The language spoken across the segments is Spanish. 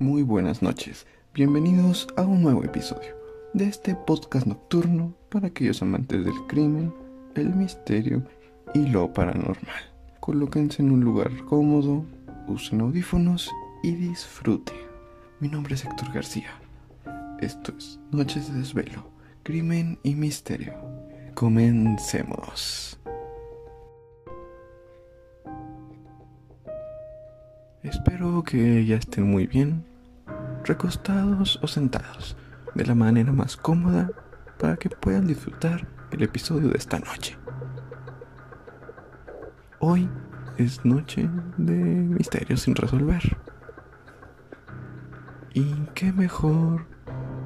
Muy buenas noches, bienvenidos a un nuevo episodio de este podcast nocturno para aquellos amantes del crimen, el misterio y lo paranormal. Colóquense en un lugar cómodo, usen audífonos y disfruten. Mi nombre es Héctor García. Esto es Noches de Desvelo, Crimen y Misterio. Comencemos. Espero que ya estén muy bien, recostados o sentados, de la manera más cómoda para que puedan disfrutar el episodio de esta noche. Hoy es noche de misterios sin resolver. Y qué mejor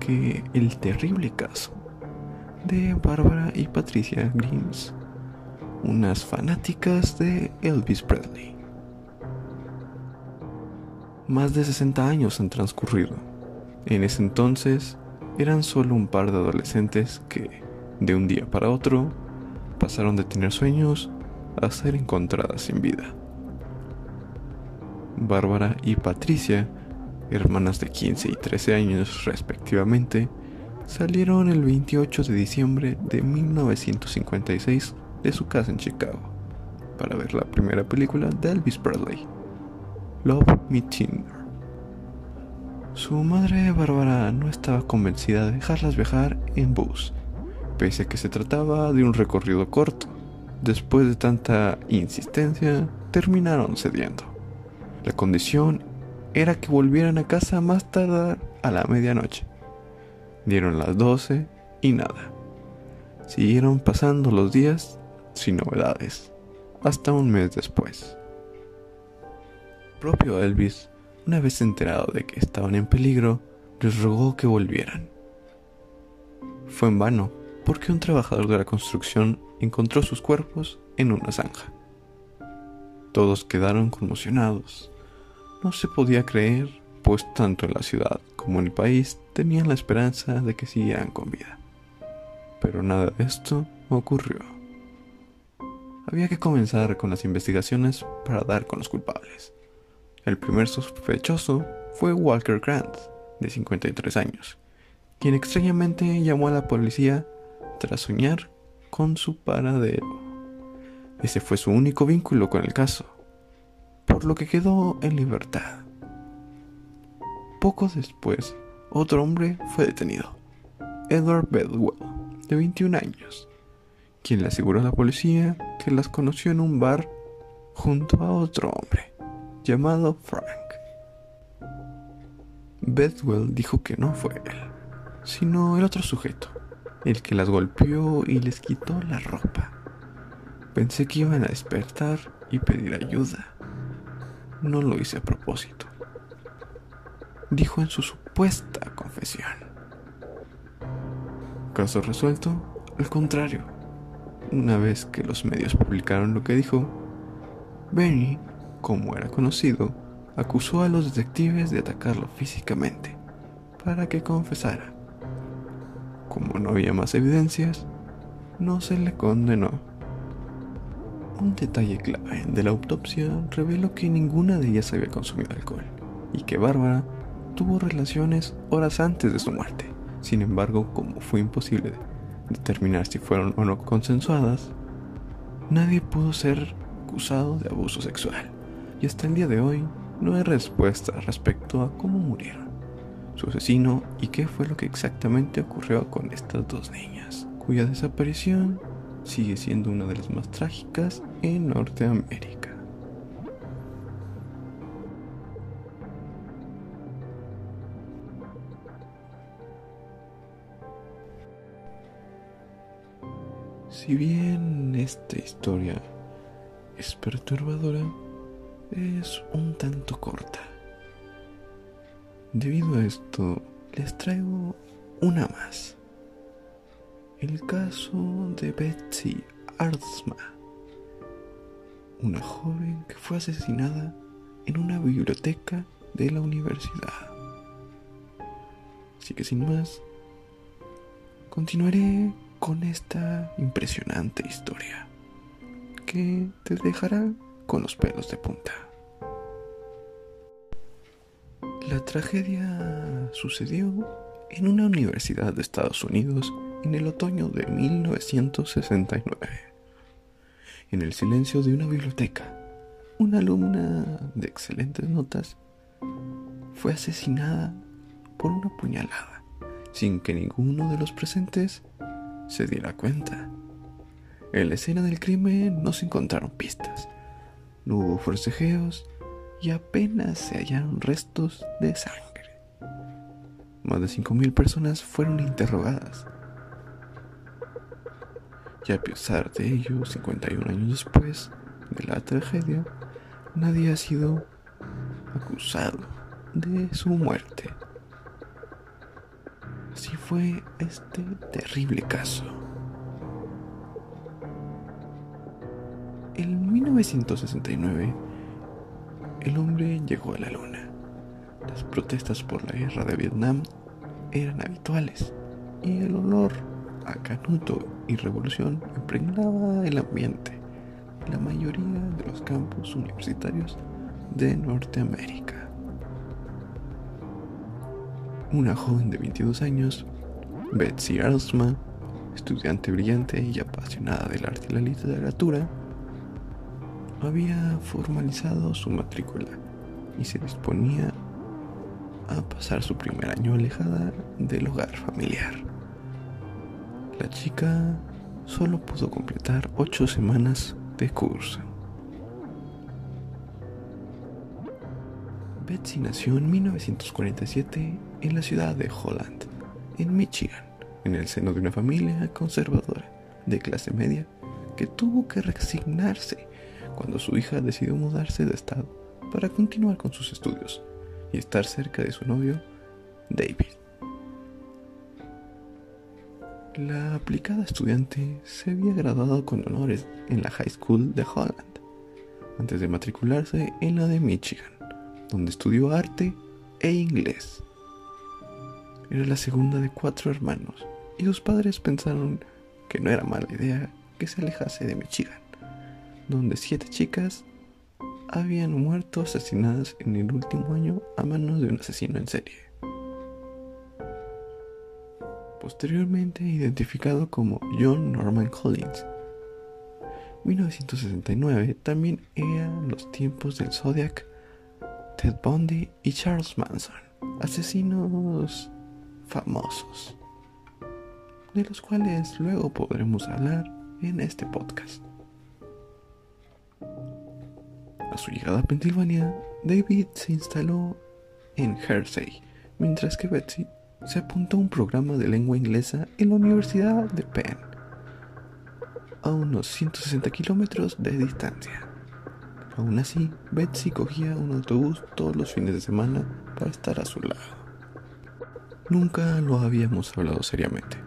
que el terrible caso de Bárbara y Patricia Grimes, unas fanáticas de Elvis Presley. Más de 60 años han transcurrido. En ese entonces eran solo un par de adolescentes que, de un día para otro, pasaron de tener sueños a ser encontradas sin vida. Bárbara y Patricia, hermanas de 15 y 13 años respectivamente, salieron el 28 de diciembre de 1956 de su casa en Chicago para ver la primera película de Elvis Presley, Love Me Tender. Su madre Bárbara no estaba convencida de dejarlas viajar en bus, pese a que se trataba de un recorrido corto. Después de tanta insistencia, terminaron cediendo. La condición era que volvieran a casa más tardar a la medianoche. Dieron las 12 y nada. Siguieron pasando los días sin novedades, hasta un mes después propio Elvis, una vez enterado de que estaban en peligro, les rogó que volvieran. Fue en vano, porque un trabajador de la construcción encontró sus cuerpos en una zanja. Todos quedaron conmocionados. No se podía creer, pues tanto en la ciudad como en el país tenían la esperanza de que siguieran con vida. Pero nada de esto ocurrió. Había que comenzar con las investigaciones para dar con los culpables. El primer sospechoso fue Walker Grant, de 53 años, quien extrañamente llamó a la policía tras soñar con su paradero. Ese fue su único vínculo con el caso, por lo que quedó en libertad. Poco después, otro hombre fue detenido, Edward Bedwell, de 21 años, quien le aseguró a la policía que las conoció en un bar junto a otro hombre llamado Frank. Bedwell dijo que no fue él, sino el otro sujeto, el que las golpeó y les quitó la ropa. Pensé que iban a despertar y pedir ayuda. No lo hice a propósito. Dijo en su supuesta confesión. Caso resuelto, al contrario. Una vez que los medios publicaron lo que dijo, Benny como era conocido, acusó a los detectives de atacarlo físicamente para que confesara. Como no había más evidencias, no se le condenó. Un detalle clave de la autopsia reveló que ninguna de ellas había consumido alcohol y que Bárbara tuvo relaciones horas antes de su muerte. Sin embargo, como fue imposible determinar si fueron o no consensuadas, nadie pudo ser acusado de abuso sexual y hasta el día de hoy no hay respuesta respecto a cómo murieron, su asesino y qué fue lo que exactamente ocurrió con estas dos niñas, cuya desaparición sigue siendo una de las más trágicas en Norteamérica. Si bien esta historia es perturbadora, es un tanto corta. Debido a esto, les traigo una más. El caso de Betsy Ardsma, una joven que fue asesinada en una biblioteca de la universidad. Así que sin más, continuaré con esta impresionante historia que te dejará con los pelos de punta. La tragedia sucedió en una universidad de Estados Unidos en el otoño de 1969. En el silencio de una biblioteca, una alumna de excelentes notas fue asesinada por una puñalada sin que ninguno de los presentes se diera cuenta. En la escena del crimen no se encontraron pistas, no hubo forcejeos y apenas se hallaron restos de sangre. Más de 5.000 personas fueron interrogadas. Y a pesar de ello, 51 años después de la tragedia, nadie ha sido acusado de su muerte. Así fue este terrible caso. 1969, el hombre llegó a la luna. Las protestas por la guerra de Vietnam eran habituales y el olor a canuto y revolución impregnaba el ambiente en la mayoría de los campus universitarios de Norteamérica. Una joven de 22 años, Betsy Arlsman, estudiante brillante y apasionada del arte y la literatura, había formalizado su matrícula y se disponía a pasar su primer año alejada del hogar familiar. La chica solo pudo completar ocho semanas de curso. Betsy nació en 1947 en la ciudad de Holland, en Michigan, en el seno de una familia conservadora de clase media que tuvo que resignarse cuando su hija decidió mudarse de estado para continuar con sus estudios y estar cerca de su novio, David. La aplicada estudiante se había graduado con honores en la High School de Holland, antes de matricularse en la de Michigan, donde estudió arte e inglés. Era la segunda de cuatro hermanos y sus padres pensaron que no era mala idea que se alejase de Michigan, donde siete chicas habían muerto asesinadas en el último año a manos de un asesino en serie. Posteriormente identificado como John Norman Collins. 1969 también eran los tiempos del Zodiac, Ted Bundy y Charles Manson, asesinos famosos, de los cuales luego podremos hablar en este podcast. A su llegada a Pensilvania, David se instaló en Hersey, mientras que Betsy se apuntó a un programa de lengua inglesa en la Universidad de Penn, a unos 160 kilómetros de distancia. Aún así, Betsy cogía un autobús todos los fines de semana para estar a su lado. Nunca lo habíamos hablado seriamente,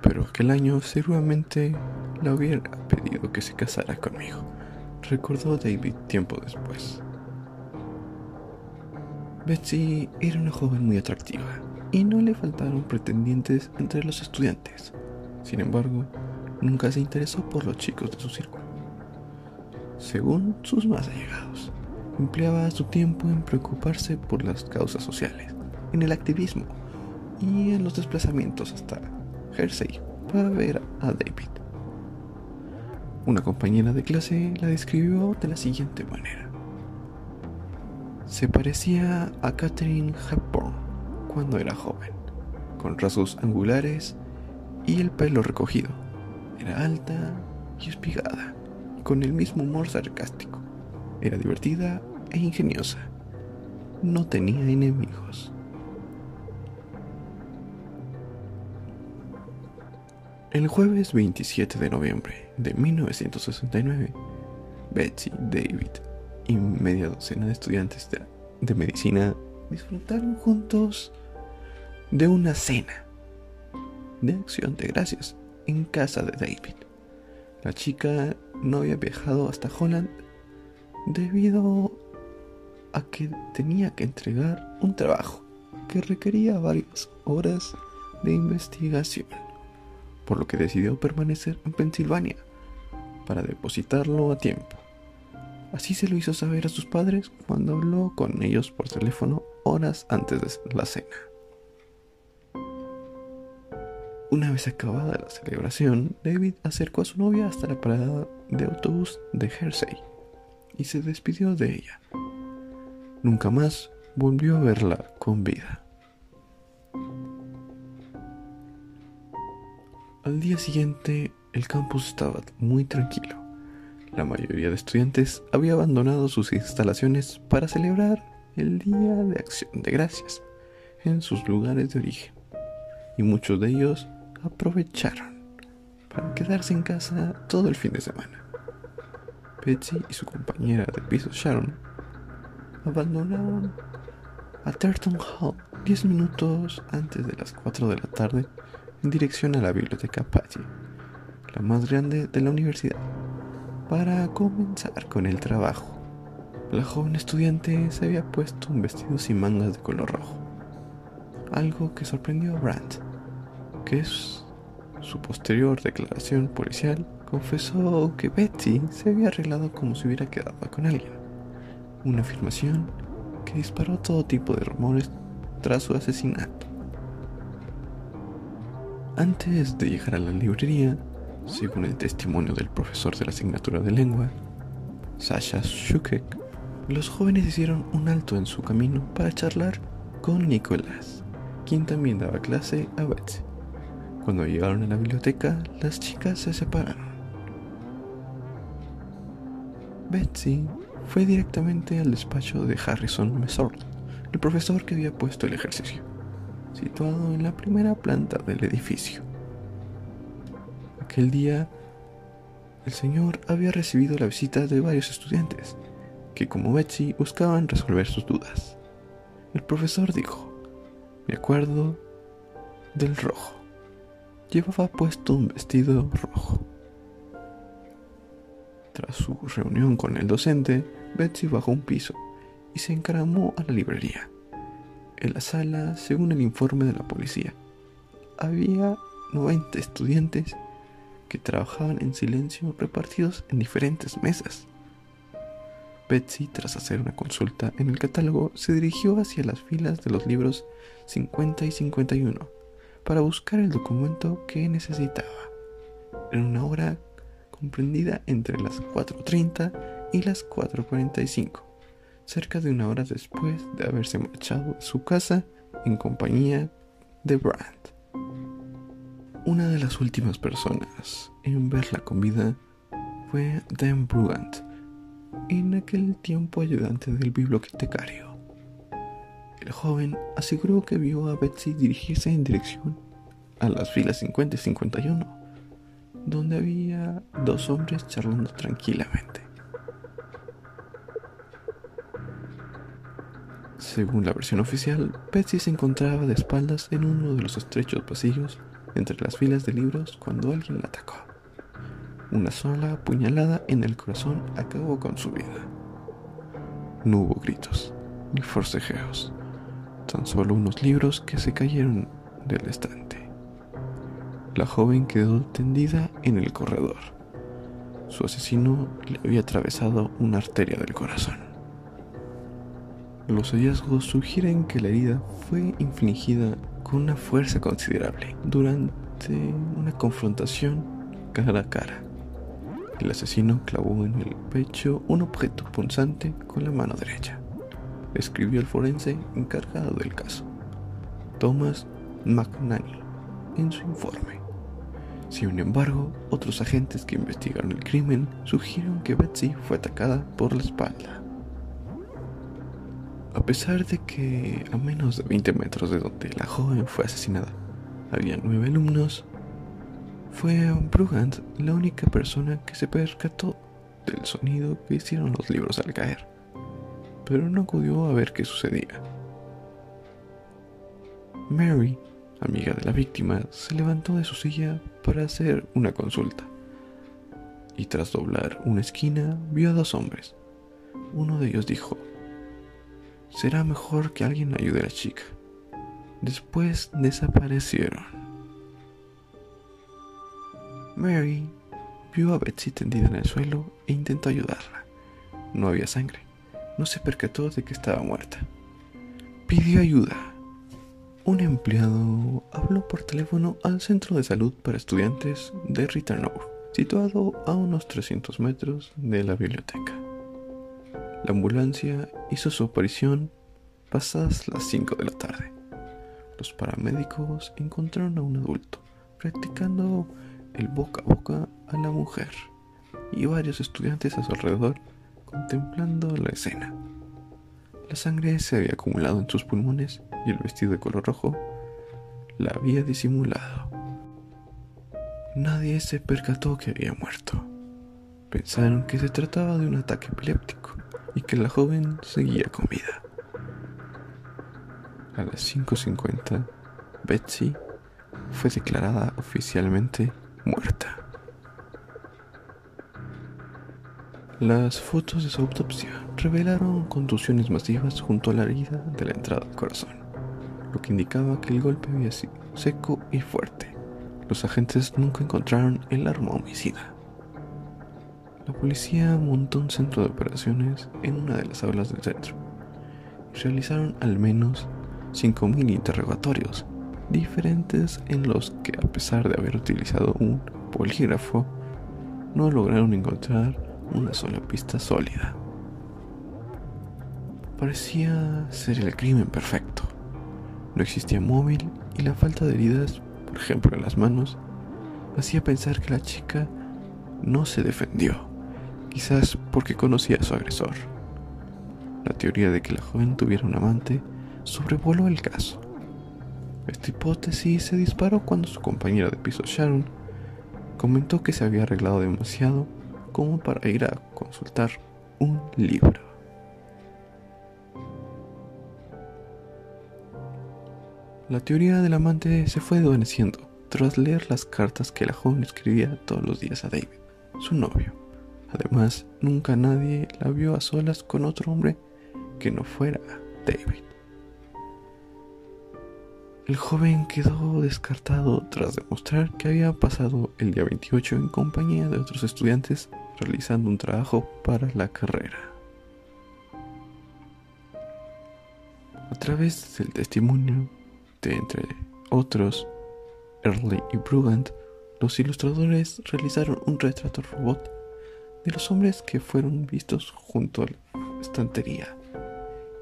pero aquel año seguramente le hubiera pedido que se casara conmigo recordó David tiempo después. Betsy era una joven muy atractiva y no le faltaron pretendientes entre los estudiantes. Sin embargo, nunca se interesó por los chicos de su círculo. Según sus más allegados, empleaba su tiempo en preocuparse por las causas sociales, en el activismo y en los desplazamientos hasta Jersey para ver a David. Una compañera de clase la describió de la siguiente manera. Se parecía a Catherine Hepburn cuando era joven, con rasgos angulares y el pelo recogido. Era alta y espigada, con el mismo humor sarcástico. Era divertida e ingeniosa. No tenía enemigos. El jueves 27 de noviembre de 1969, Betsy, David y media docena de estudiantes de, medicina disfrutaron juntos de una cena de acción de gracias en casa de David. La chica no había viajado hasta Holland debido a que tenía que entregar un trabajo que requería varias horas de investigación por lo que decidió permanecer en Pensilvania para depositarlo a tiempo. Así se lo hizo saber a sus padres cuando habló con ellos por teléfono horas antes de la cena. Una vez acabada la celebración, David acercó a su novia hasta la parada de autobús de Hersey y se despidió de ella. Nunca más volvió a verla con vida. Al día siguiente, el campus estaba muy tranquilo. La mayoría de estudiantes había abandonado sus instalaciones para celebrar el Día de Acción de Gracias en sus lugares de origen, y muchos de ellos aprovecharon para quedarse en casa todo el fin de semana. Betsy y su compañera de piso Sharon abandonaron a Turton Hall 10 minutos antes de las 4 de la tarde en dirección a la biblioteca Patty, la más grande de la universidad, para comenzar con el trabajo. La joven estudiante se había puesto un vestido sin mangas de color rojo, algo que sorprendió a Brandt, que su posterior declaración policial confesó que Betty se había arreglado como si hubiera quedado con alguien, una afirmación que disparó todo tipo de rumores tras su asesinato. Antes de llegar a la librería, según el testimonio del profesor de la asignatura de lengua, Sasha Shukek, los jóvenes hicieron un alto en su camino para charlar con Nicolás, quien también daba clase a Betsy. Cuando llegaron a la biblioteca, las chicas se separaron. Betsy fue directamente al despacho de Harrison Mesord, el profesor que había puesto el ejercicio situado en la primera planta del edificio. Aquel día, el señor había recibido la visita de varios estudiantes, que como Betsy buscaban resolver sus dudas. El profesor dijo, me acuerdo del rojo. Llevaba puesto un vestido rojo. Tras su reunión con el docente, Betsy bajó un piso y se encaramó a la librería. En la sala, según el informe de la policía, había 90 estudiantes trabajaban en silencio repartidos en diferentes mesas. Betsy, tras hacer una consulta en el catálogo, se dirigió hacia las filas de los libros 50 y 51 para buscar el documento que necesitaba. En una hora comprendida entre las 4.30 y las 4.45 cerca de una hora después de haberse marchado de su casa en compañía de Brandt. Una de las últimas personas en verla con vida fue Dan Brugant, en aquel tiempo ayudante del bibliotecario. El joven aseguró que vio a Betsy dirigirse en dirección a las filas 50 y 51, donde había dos hombres charlando tranquilamente. Según la versión oficial, Betsy se encontraba de espaldas en uno de los estrechos pasillos entre las filas de libros cuando alguien la atacó. Una sola puñalada en el corazón acabó con su vida. No hubo gritos ni forcejeos, tan solo unos libros que se cayeron del estante. La joven quedó tendida en el corredor. Su asesino le había atravesado una arteria del corazón. Los hallazgos sugieren que la herida fue infligida con una fuerza considerable durante una confrontación cara a cara. El asesino clavó en el pecho un objeto punzante con la mano derecha, escribió el forense encargado del caso, Thomas McNally, en su informe. Sin embargo, otros agentes que investigaron el crimen sugirieron que Betsy fue atacada por la espalda. A pesar de que a menos de 20 metros de donde la joven fue asesinada había nueve alumnos, fue Brugant la única persona que se percató del sonido que hicieron los libros al caer, pero no acudió a ver qué sucedía. Mary, amiga de la víctima, se levantó de su silla para hacer una consulta y tras doblar una esquina vio a dos hombres. Uno de ellos dijo, será mejor que alguien ayude a la chica. Después desaparecieron. Mary vio a Betsy tendida en el suelo e intentó ayudarla. No había sangre. No se percató de que estaba muerta. pidió ayuda. Un empleado habló por teléfono al centro de salud para estudiantes de Ritanour, situado a unos 300 metros de la biblioteca. La ambulancia hizo su aparición pasadas las 5 de la tarde. Los paramédicos encontraron a un adulto practicando el boca a boca a la mujer y varios estudiantes a su alrededor contemplando la escena. La sangre se había acumulado en sus pulmones y el vestido de color rojo la había disimulado. Nadie se percató que había muerto. Pensaron que se trataba de un ataque epiléptico y que la joven seguía con vida. A las 5.50, Betsy fue declarada oficialmente muerta. Las fotos de su autopsia revelaron contusiones masivas junto a la herida de la entrada del corazón, lo que indicaba que el golpe había sido seco y fuerte. Los agentes nunca encontraron el arma homicida. La policía montó un centro de operaciones en una de las aulas del centro y realizaron al menos 5.000 interrogatorios diferentes en los que a pesar de haber utilizado un polígrafo, no lograron encontrar una sola pista sólida. Parecía ser el crimen perfecto. No existía móvil y la falta de heridas, por ejemplo en las manos, hacía pensar que la chica no se defendió, quizás porque conocía a su agresor. La teoría de que la joven tuviera un amante sobrevoló el caso. Esta hipótesis se disparó cuando su compañera de piso Sharon comentó que se había arreglado demasiado como para ir a consultar un libro. La teoría del amante se fue desvaneciendo tras leer las cartas que la joven escribía todos los días a David, su novio. Además, nunca nadie la vio a solas con otro hombre que no fuera David. El joven quedó descartado tras demostrar que había pasado el día 28 en compañía de otros estudiantes realizando un trabajo para la carrera. A través del testimonio de, entre otros, Early y Brugant, los ilustradores realizaron un retrato robot de los hombres que fueron vistos junto a la estantería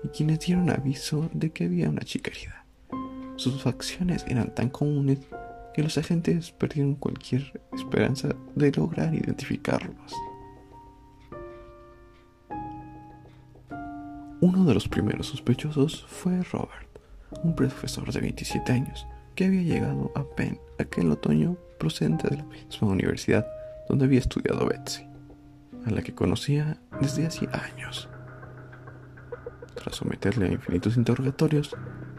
y quienes dieron aviso de que había una chica herida. Sus facciones eran tan comunes que los agentes perdieron cualquier esperanza de lograr identificarlos. Uno de los primeros sospechosos fue Robert, un profesor de 27 años que había llegado a Penn aquel otoño procedente de la misma universidad donde había estudiado Betsy, a la que conocía desde hacía años. Tras someterle a infinitos interrogatorios,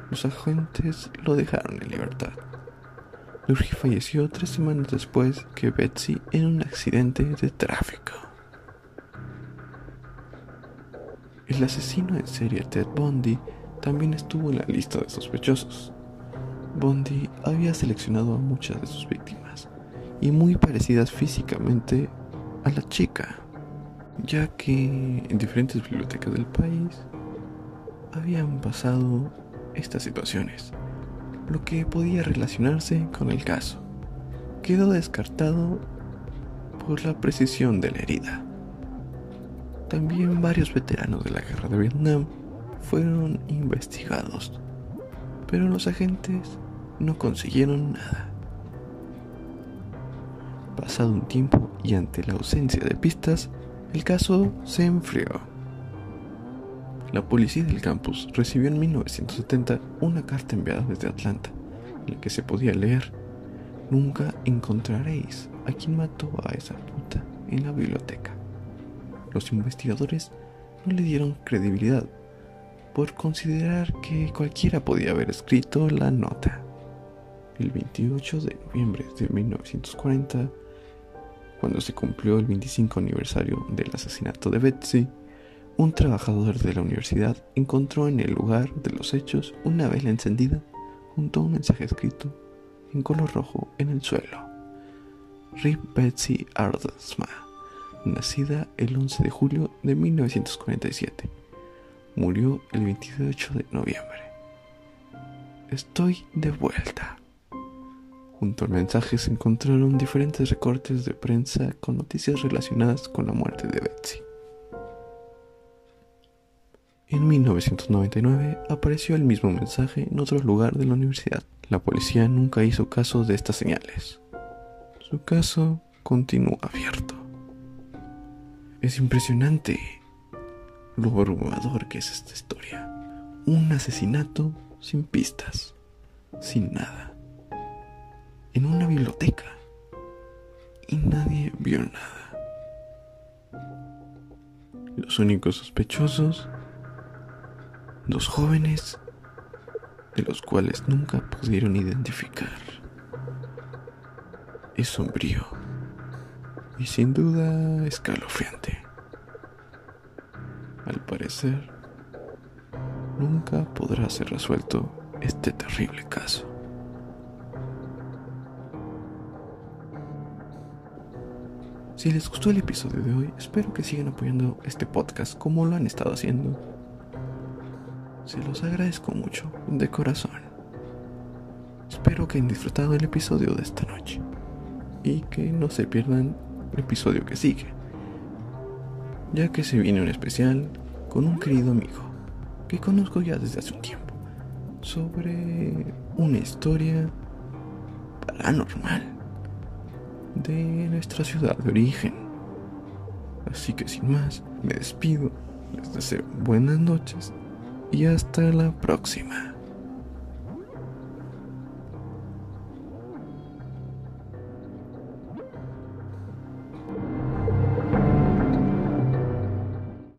los agentes lo dejaron en libertad. Lurgy falleció tres semanas después que Betsy en un accidente de tráfico. El asesino en serie Ted Bundy también estuvo en la lista de sospechosos. Bundy había seleccionado a muchas de sus víctimas y muy parecidas físicamente a la chica, ya que en diferentes bibliotecas del país habían pasado estas situaciones lo que podía relacionarse con el caso. Quedó descartado por la precisión de la herida. También varios veteranos de la guerra de Vietnam fueron investigados, pero los agentes no consiguieron nada. Pasado un tiempo y ante la ausencia de pistas, el caso se enfrió. La policía del campus recibió en 1970 una carta enviada desde Atlanta, en la que se podía leer, Nunca encontraréis a quien mató a esa puta en la biblioteca. Los investigadores no le dieron credibilidad por considerar que cualquiera podía haber escrito la nota. El 28 de noviembre de 1940, cuando se cumplió el 25 aniversario del asesinato de Betsy, un trabajador de la universidad encontró en el lugar de los hechos una vela encendida junto a un mensaje escrito en color rojo en el suelo. Rip Betsy Ardesma, nacida el 11 de julio de 1947, murió el 28 de noviembre. estoy de vuelta. Junto al mensaje se encontraron diferentes recortes de prensa con noticias relacionadas con la muerte de Betsy. En 1999 apareció el mismo mensaje en otro lugar de la universidad. La policía nunca hizo caso de estas señales. Su caso continúa abierto. Es impresionante lo abrumador que es esta historia. Un asesinato sin pistas, sin nada. En una biblioteca. Y nadie vio nada. Los únicos sospechosos, dos jóvenes, de los cuales nunca pudieron identificar. Es sombrío y sin duda escalofriante. Al parecer, nunca podrá ser resuelto este terrible caso. Si les gustó el episodio de hoy, espero que sigan apoyando este podcast como lo han estado haciendo. Se los agradezco mucho, de corazón. Espero que hayan disfrutado el episodio de esta noche y que no se pierdan el episodio que sigue, ya que se viene un especial con un querido amigo que conozco ya desde hace un tiempo sobre una historia paranormal de nuestra ciudad de origen. Así que sin más, me despido, les deseo buenas noches y hasta la próxima.